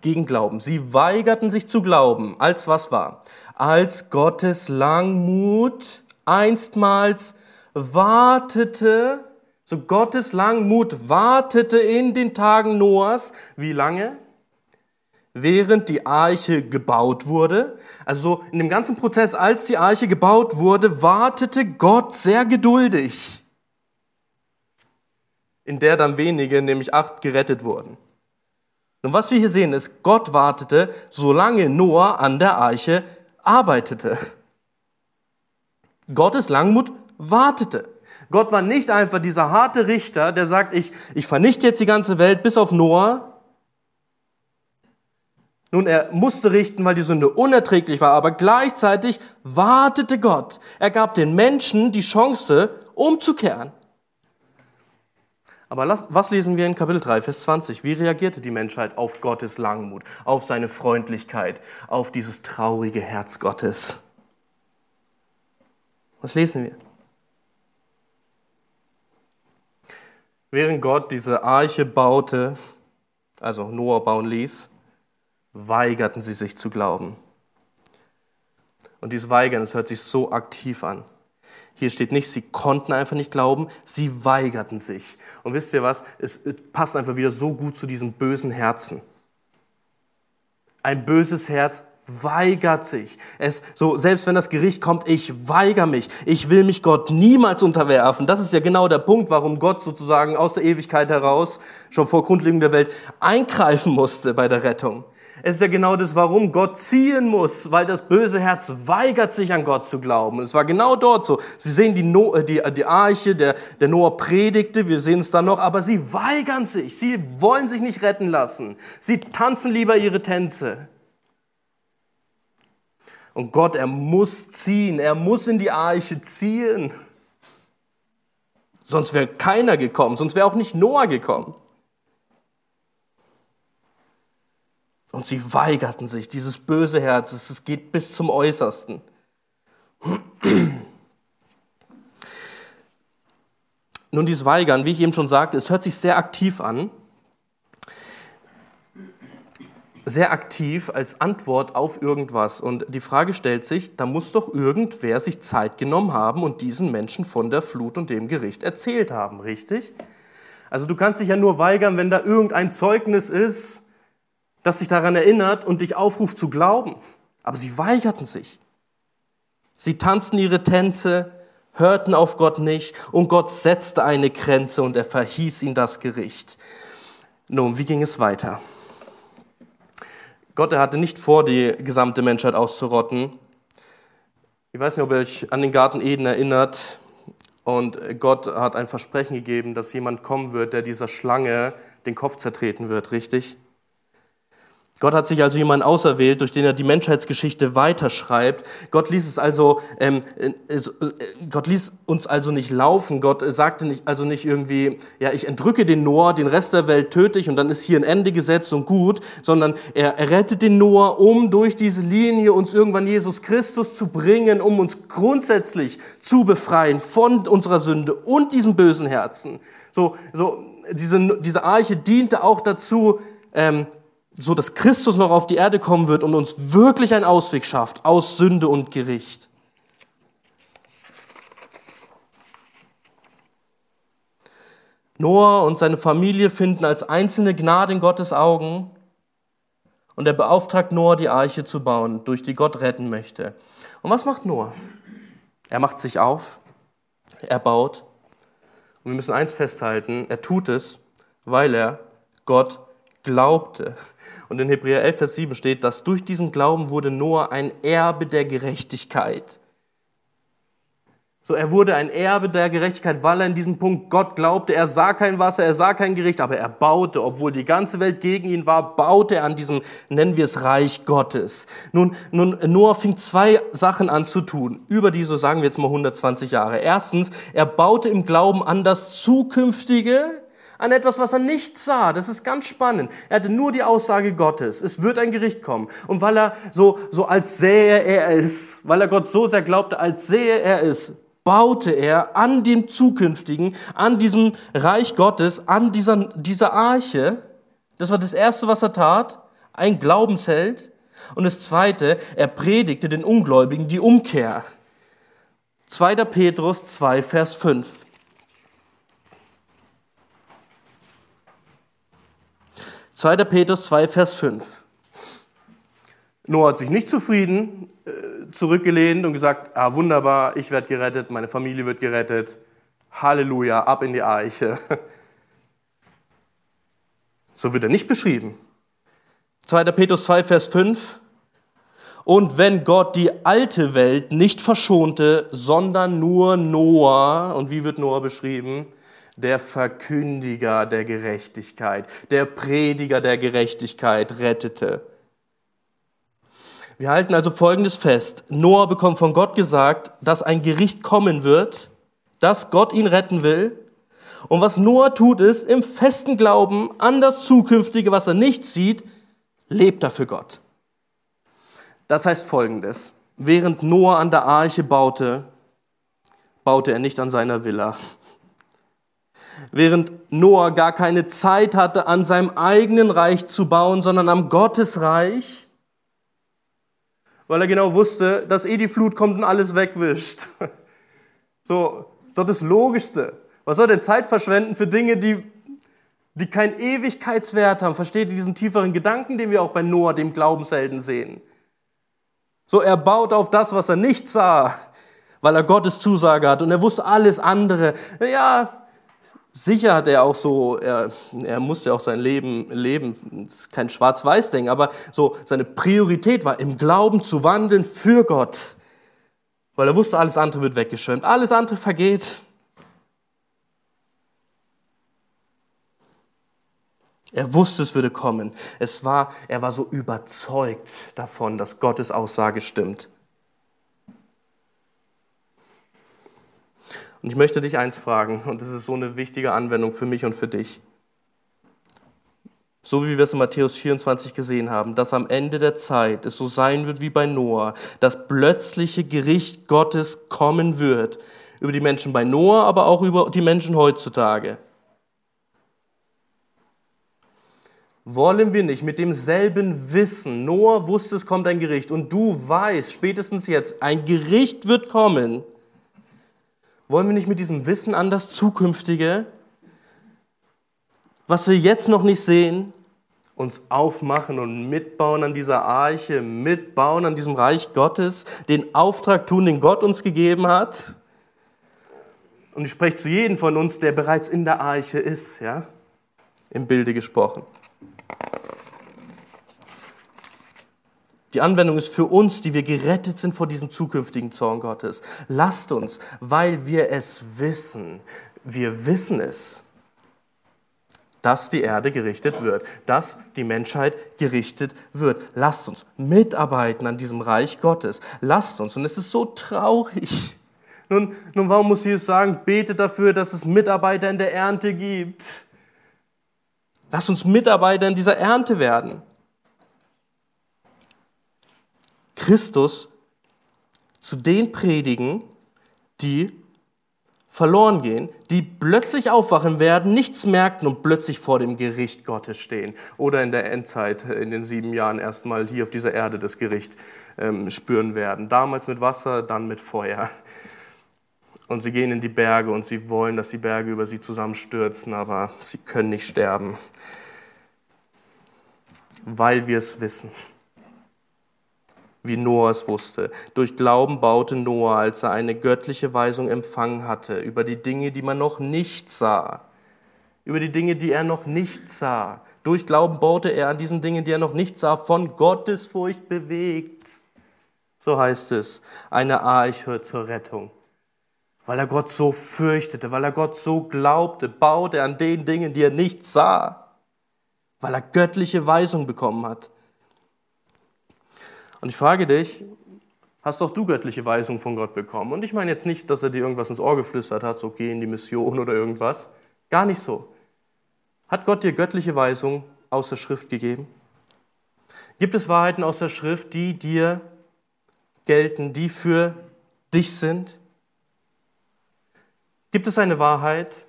gegen Glauben. Sie weigerten sich zu glauben, als was war? Als Gottes Langmut einstmals wartete, so Gottes Langmut wartete in den Tagen Noahs, wie lange? Während die Arche gebaut wurde. Also in dem ganzen Prozess, als die Arche gebaut wurde, wartete Gott sehr geduldig, in der dann wenige, nämlich acht, gerettet wurden. Und was wir hier sehen ist, Gott wartete, solange Noah an der Arche arbeitete. Gottes Langmut wartete. Gott war nicht einfach dieser harte Richter, der sagt, ich, ich vernichte jetzt die ganze Welt bis auf Noah, nun, er musste richten, weil die Sünde unerträglich war, aber gleichzeitig wartete Gott. Er gab den Menschen die Chance, umzukehren. Aber was lesen wir in Kapitel 3, Vers 20? Wie reagierte die Menschheit auf Gottes Langmut, auf seine Freundlichkeit, auf dieses traurige Herz Gottes? Was lesen wir? Während Gott diese Arche baute, also Noah bauen ließ, weigerten sie sich zu glauben. Und dieses Weigern, das hört sich so aktiv an. Hier steht nicht, sie konnten einfach nicht glauben, sie weigerten sich. Und wisst ihr was? Es passt einfach wieder so gut zu diesem bösen Herzen. Ein böses Herz weigert sich. Es, so, selbst wenn das Gericht kommt, ich weigere mich. Ich will mich Gott niemals unterwerfen. Das ist ja genau der Punkt, warum Gott sozusagen aus der Ewigkeit heraus, schon vor Grundlegung der Welt, eingreifen musste bei der Rettung. Es ist ja genau das, warum Gott ziehen muss, weil das böse Herz weigert sich an Gott zu glauben. Es war genau dort so. Sie sehen die, no äh, die, die Arche, der, der Noah predigte, wir sehen es dann noch, aber sie weigern sich. Sie wollen sich nicht retten lassen. Sie tanzen lieber ihre Tänze. Und Gott, er muss ziehen, er muss in die Arche ziehen. Sonst wäre keiner gekommen, sonst wäre auch nicht Noah gekommen. Und sie weigerten sich, dieses böse Herz, es geht bis zum Äußersten. Nun, dieses Weigern, wie ich eben schon sagte, es hört sich sehr aktiv an. Sehr aktiv als Antwort auf irgendwas. Und die Frage stellt sich, da muss doch irgendwer sich Zeit genommen haben und diesen Menschen von der Flut und dem Gericht erzählt haben, richtig? Also du kannst dich ja nur weigern, wenn da irgendein Zeugnis ist, das sich daran erinnert und dich aufruft zu glauben. Aber sie weigerten sich. Sie tanzten ihre Tänze, hörten auf Gott nicht und Gott setzte eine Grenze und er verhieß ihnen das Gericht. Nun, wie ging es weiter? Gott, er hatte nicht vor, die gesamte Menschheit auszurotten. Ich weiß nicht, ob ihr euch an den Garten Eden erinnert. Und Gott hat ein Versprechen gegeben, dass jemand kommen wird, der dieser Schlange den Kopf zertreten wird, richtig? Gott hat sich also jemanden auserwählt, durch den er die Menschheitsgeschichte weiterschreibt. Gott ließ es also, ähm, äh, äh, Gott ließ uns also nicht laufen. Gott sagte nicht, also nicht irgendwie, ja, ich entrücke den Noah, den Rest der Welt töte ich und dann ist hier ein Ende gesetzt und gut, sondern er, er rettet den Noah, um durch diese Linie uns irgendwann Jesus Christus zu bringen, um uns grundsätzlich zu befreien von unserer Sünde und diesem bösen Herzen. So, so diese, diese Arche diente auch dazu, ähm, so dass Christus noch auf die Erde kommen wird und uns wirklich einen Ausweg schafft aus Sünde und Gericht. Noah und seine Familie finden als einzelne Gnade in Gottes Augen und er beauftragt Noah, die Arche zu bauen, durch die Gott retten möchte. Und was macht Noah? Er macht sich auf, er baut und wir müssen eins festhalten, er tut es, weil er Gott glaubte. Und in Hebräer 11, Vers 7 steht, dass durch diesen Glauben wurde Noah ein Erbe der Gerechtigkeit. So, er wurde ein Erbe der Gerechtigkeit, weil er in diesem Punkt Gott glaubte. Er sah kein Wasser, er sah kein Gericht, aber er baute, obwohl die ganze Welt gegen ihn war, baute er an diesem, nennen wir es Reich Gottes. Nun, nun, Noah fing zwei Sachen an zu tun, über diese, sagen wir jetzt mal 120 Jahre. Erstens, er baute im Glauben an das Zukünftige, an etwas, was er nicht sah. Das ist ganz spannend. Er hatte nur die Aussage Gottes. Es wird ein Gericht kommen. Und weil er so, so als sähe er es, weil er Gott so sehr glaubte, als sähe er es, baute er an dem zukünftigen, an diesem Reich Gottes, an dieser, dieser Arche. Das war das Erste, was er tat, ein Glaubensheld. Und das Zweite, er predigte den Ungläubigen die Umkehr. 2. Petrus 2, Vers 5. Zweiter Petrus 2, Vers 5. Noah hat sich nicht zufrieden äh, zurückgelehnt und gesagt, ah wunderbar, ich werde gerettet, meine Familie wird gerettet, Halleluja, ab in die Eiche. So wird er nicht beschrieben. 2. Petrus 2, Vers 5. Und wenn Gott die alte Welt nicht verschonte, sondern nur Noah, und wie wird Noah beschrieben? Der Verkündiger der Gerechtigkeit, der Prediger der Gerechtigkeit rettete. Wir halten also Folgendes fest. Noah bekommt von Gott gesagt, dass ein Gericht kommen wird, dass Gott ihn retten will. Und was Noah tut, ist, im festen Glauben an das Zukünftige, was er nicht sieht, lebt er für Gott. Das heißt Folgendes. Während Noah an der Arche baute, baute er nicht an seiner Villa. Während Noah gar keine Zeit hatte, an seinem eigenen Reich zu bauen, sondern am Gottesreich, weil er genau wusste, dass eh die Flut kommt und alles wegwischt. So, doch das Logischste. Was soll denn Zeit verschwenden für Dinge, die, die keinen Ewigkeitswert haben? Versteht ihr diesen tieferen Gedanken, den wir auch bei Noah, dem Glaubenshelden, sehen? So, er baut auf das, was er nicht sah, weil er Gottes Zusage hat und er wusste alles andere. Ja, Sicher hat er auch so, er, er musste auch sein Leben leben, kein Schwarz-Weiß-Ding, aber so seine Priorität war, im Glauben zu wandeln für Gott. Weil er wusste, alles andere wird weggeschwemmt, alles andere vergeht. Er wusste, es würde kommen. Es war, er war so überzeugt davon, dass Gottes Aussage stimmt. Und ich möchte dich eins fragen, und das ist so eine wichtige Anwendung für mich und für dich. So wie wir es in Matthäus 24 gesehen haben, dass am Ende der Zeit es so sein wird wie bei Noah, das plötzliche Gericht Gottes kommen wird über die Menschen bei Noah, aber auch über die Menschen heutzutage. Wollen wir nicht mit demselben Wissen, Noah wusste, es kommt ein Gericht und du weißt spätestens jetzt, ein Gericht wird kommen, wollen wir nicht mit diesem Wissen an das Zukünftige, was wir jetzt noch nicht sehen, uns aufmachen und mitbauen an dieser Arche, mitbauen an diesem Reich Gottes, den Auftrag tun, den Gott uns gegeben hat? Und ich spreche zu jedem von uns, der bereits in der Arche ist, ja, im Bilde gesprochen. Die Anwendung ist für uns, die wir gerettet sind vor diesem zukünftigen Zorn Gottes. Lasst uns, weil wir es wissen, wir wissen es, dass die Erde gerichtet wird, dass die Menschheit gerichtet wird. Lasst uns mitarbeiten an diesem Reich Gottes. Lasst uns, und es ist so traurig. Nun, nun warum muss Jesus sagen, betet dafür, dass es Mitarbeiter in der Ernte gibt? Lasst uns Mitarbeiter in dieser Ernte werden. Christus zu den predigen, die verloren gehen, die plötzlich aufwachen werden, nichts merken und plötzlich vor dem Gericht Gottes stehen. Oder in der Endzeit, in den sieben Jahren erstmal hier auf dieser Erde das Gericht ähm, spüren werden. Damals mit Wasser, dann mit Feuer. Und sie gehen in die Berge und sie wollen, dass die Berge über sie zusammenstürzen, aber sie können nicht sterben, weil wir es wissen wie Noah es wusste. Durch Glauben baute Noah, als er eine göttliche Weisung empfangen hatte, über die Dinge, die man noch nicht sah. Über die Dinge, die er noch nicht sah. Durch Glauben baute er an diesen Dingen, die er noch nicht sah, von Gottesfurcht bewegt. So heißt es, eine Arche zur Rettung. Weil er Gott so fürchtete, weil er Gott so glaubte, baute er an den Dingen, die er nicht sah. Weil er göttliche Weisung bekommen hat. Und ich frage dich, hast auch du göttliche Weisung von Gott bekommen? Und ich meine jetzt nicht, dass er dir irgendwas ins Ohr geflüstert hat, so geh in die Mission oder irgendwas. Gar nicht so. Hat Gott dir göttliche Weisung aus der Schrift gegeben? Gibt es Wahrheiten aus der Schrift, die dir gelten, die für dich sind? Gibt es eine Wahrheit,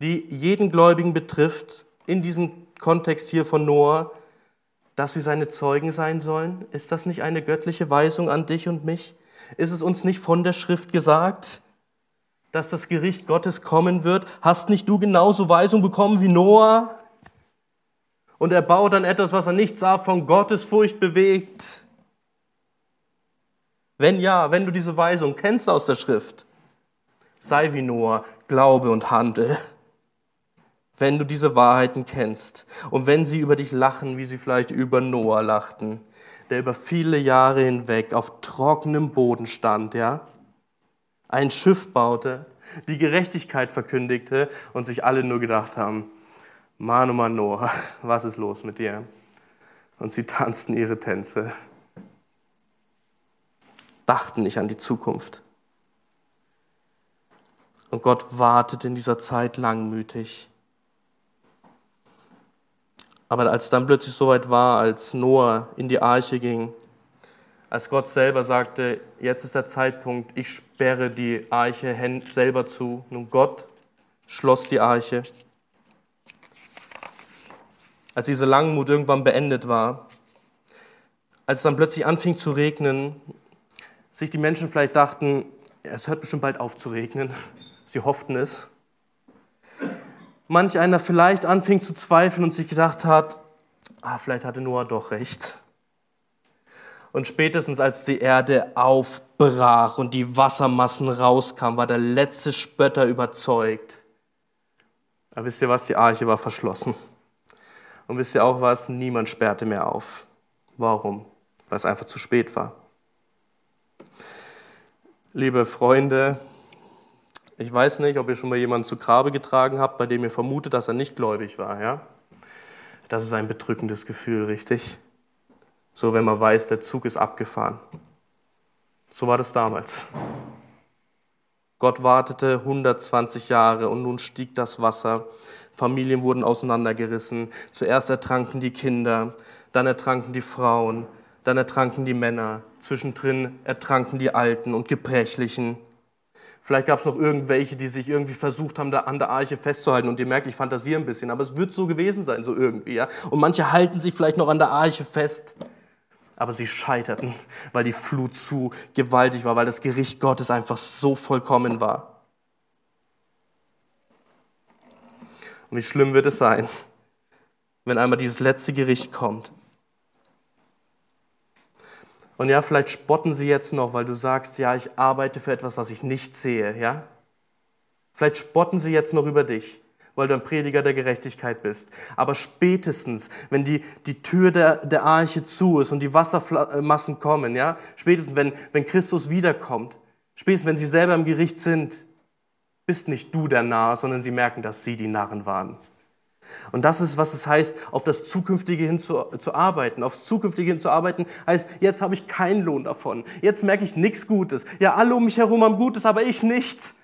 die jeden Gläubigen betrifft, in diesem Kontext hier von Noah, dass sie seine Zeugen sein sollen? Ist das nicht eine göttliche Weisung an dich und mich? Ist es uns nicht von der Schrift gesagt, dass das Gericht Gottes kommen wird? Hast nicht du genauso Weisung bekommen wie Noah? Und er baut dann etwas, was er nicht sah, von Gottes Furcht bewegt. Wenn ja, wenn du diese Weisung kennst aus der Schrift, sei wie Noah, glaube und handle wenn du diese Wahrheiten kennst und wenn sie über dich lachen, wie sie vielleicht über Noah lachten, der über viele Jahre hinweg auf trockenem Boden stand, ja, ein Schiff baute, die Gerechtigkeit verkündigte und sich alle nur gedacht haben, Mann, oh Mann, Noah, was ist los mit dir? Und sie tanzten ihre Tänze, dachten nicht an die Zukunft. Und Gott wartet in dieser Zeit langmütig aber als dann plötzlich soweit war, als Noah in die Arche ging, als Gott selber sagte, jetzt ist der Zeitpunkt, ich sperre die Arche selber zu. Nun Gott schloss die Arche. Als diese Langmut irgendwann beendet war, als es dann plötzlich anfing zu regnen, sich die Menschen vielleicht dachten, es hört bestimmt bald auf zu regnen. Sie hofften es manch einer vielleicht anfing zu zweifeln und sich gedacht hat, ah, vielleicht hatte Noah doch recht. Und spätestens als die Erde aufbrach und die Wassermassen rauskamen, war der letzte Spötter überzeugt. Aber wisst ihr was, die Arche war verschlossen. Und wisst ihr auch was, niemand sperrte mehr auf. Warum? Weil es einfach zu spät war. Liebe Freunde, ich weiß nicht, ob ihr schon mal jemanden zu Grabe getragen habt, bei dem ihr vermutet, dass er nicht gläubig war. Ja? Das ist ein bedrückendes Gefühl, richtig? So, wenn man weiß, der Zug ist abgefahren. So war das damals. Gott wartete 120 Jahre und nun stieg das Wasser. Familien wurden auseinandergerissen. Zuerst ertranken die Kinder, dann ertranken die Frauen, dann ertranken die Männer. Zwischendrin ertranken die Alten und Gebrechlichen. Vielleicht gab es noch irgendwelche, die sich irgendwie versucht haben, da an der Arche festzuhalten. Und ihr merkt, ich fantasiere ein bisschen, aber es wird so gewesen sein, so irgendwie. Ja? Und manche halten sich vielleicht noch an der Arche fest. Aber sie scheiterten, weil die Flut zu gewaltig war, weil das Gericht Gottes einfach so vollkommen war. Und wie schlimm wird es sein, wenn einmal dieses letzte Gericht kommt und ja, vielleicht spotten sie jetzt noch, weil du sagst, ja, ich arbeite für etwas, was ich nicht sehe, ja? Vielleicht spotten sie jetzt noch über dich, weil du ein Prediger der Gerechtigkeit bist. Aber spätestens, wenn die, die Tür der, der Arche zu ist und die Wassermassen kommen, ja? Spätestens, wenn, wenn Christus wiederkommt, spätestens, wenn sie selber im Gericht sind, bist nicht du der Narr, sondern sie merken, dass sie die Narren waren. Und das ist, was es heißt, auf das Zukünftige hin zu, zu arbeiten. Aufs Zukünftige hin zu arbeiten heißt, jetzt habe ich keinen Lohn davon. Jetzt merke ich nichts Gutes. Ja, alle um mich herum haben Gutes, aber ich nicht.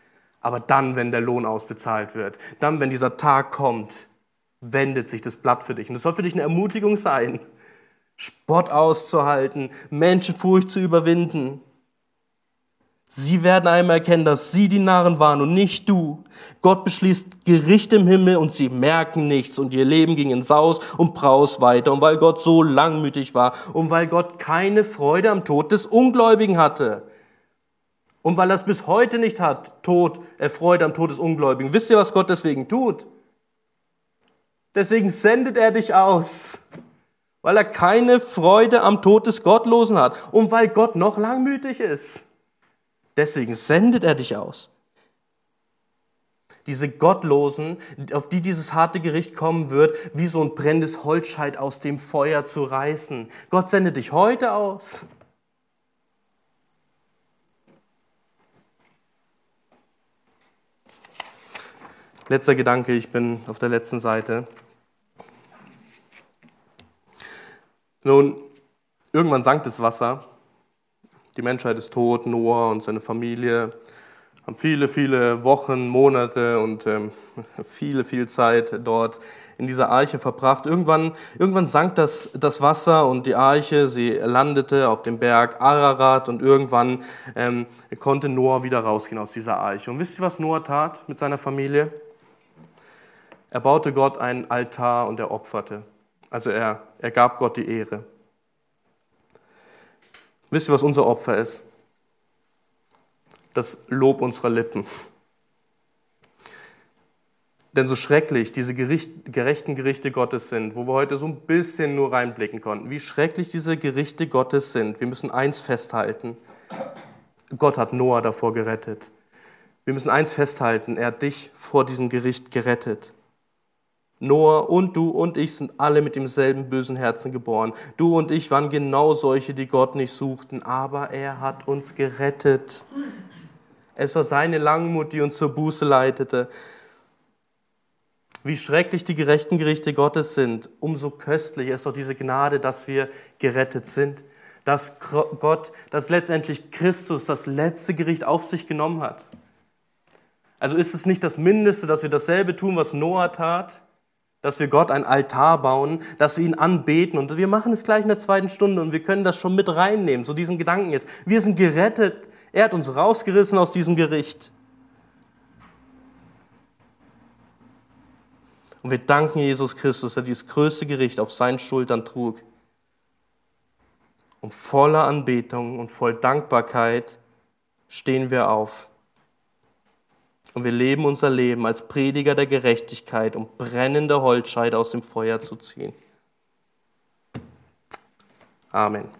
Aber dann, wenn der Lohn ausbezahlt wird, dann, wenn dieser Tag kommt, wendet sich das Blatt für dich. Und das soll für dich eine Ermutigung sein, Spott auszuhalten, Menschenfurcht zu überwinden. Sie werden einmal erkennen, dass sie die Narren waren und nicht du. Gott beschließt Gericht im Himmel und sie merken nichts und ihr Leben ging in Saus und Braus weiter. Und weil Gott so langmütig war und weil Gott keine Freude am Tod des Ungläubigen hatte und weil er es bis heute nicht hat, Tod, äh, Freude am Tod des Ungläubigen. Wisst ihr, was Gott deswegen tut? Deswegen sendet er dich aus, weil er keine Freude am Tod des Gottlosen hat und weil Gott noch langmütig ist. Deswegen sendet er dich aus. Diese Gottlosen, auf die dieses harte Gericht kommen wird, wie so ein brennendes Holzscheit aus dem Feuer zu reißen. Gott sendet dich heute aus. Letzter Gedanke, ich bin auf der letzten Seite. Nun, irgendwann sank das Wasser die Menschheit ist tot, Noah und seine Familie haben viele, viele Wochen, Monate und ähm, viele, viel Zeit dort in dieser Arche verbracht. Irgendwann, irgendwann sank das, das Wasser und die Arche, sie landete auf dem Berg Ararat und irgendwann ähm, konnte Noah wieder rausgehen aus dieser Arche. Und wisst ihr, was Noah tat mit seiner Familie? Er baute Gott einen Altar und er opferte. Also er, er gab Gott die Ehre. Wisst ihr, was unser Opfer ist? Das Lob unserer Lippen. Denn so schrecklich diese Gericht, gerechten Gerichte Gottes sind, wo wir heute so ein bisschen nur reinblicken konnten, wie schrecklich diese Gerichte Gottes sind, wir müssen eins festhalten. Gott hat Noah davor gerettet. Wir müssen eins festhalten, er hat dich vor diesem Gericht gerettet. Noah und du und ich sind alle mit demselben bösen Herzen geboren. Du und ich waren genau solche, die Gott nicht suchten, aber er hat uns gerettet. Es war seine Langmut, die uns zur Buße leitete. Wie schrecklich die gerechten Gerichte Gottes sind, umso köstlicher ist doch diese Gnade, dass wir gerettet sind. Dass Gott, dass letztendlich Christus das letzte Gericht auf sich genommen hat. Also ist es nicht das Mindeste, dass wir dasselbe tun, was Noah tat? Dass wir Gott ein Altar bauen, dass wir ihn anbeten. Und wir machen es gleich in der zweiten Stunde und wir können das schon mit reinnehmen, so diesen Gedanken jetzt. Wir sind gerettet. Er hat uns rausgerissen aus diesem Gericht. Und wir danken Jesus Christus, der dieses größte Gericht auf seinen Schultern trug. Und voller Anbetung und voll Dankbarkeit stehen wir auf. Und wir leben unser Leben als Prediger der Gerechtigkeit, um brennende Holzscheide aus dem Feuer zu ziehen. Amen.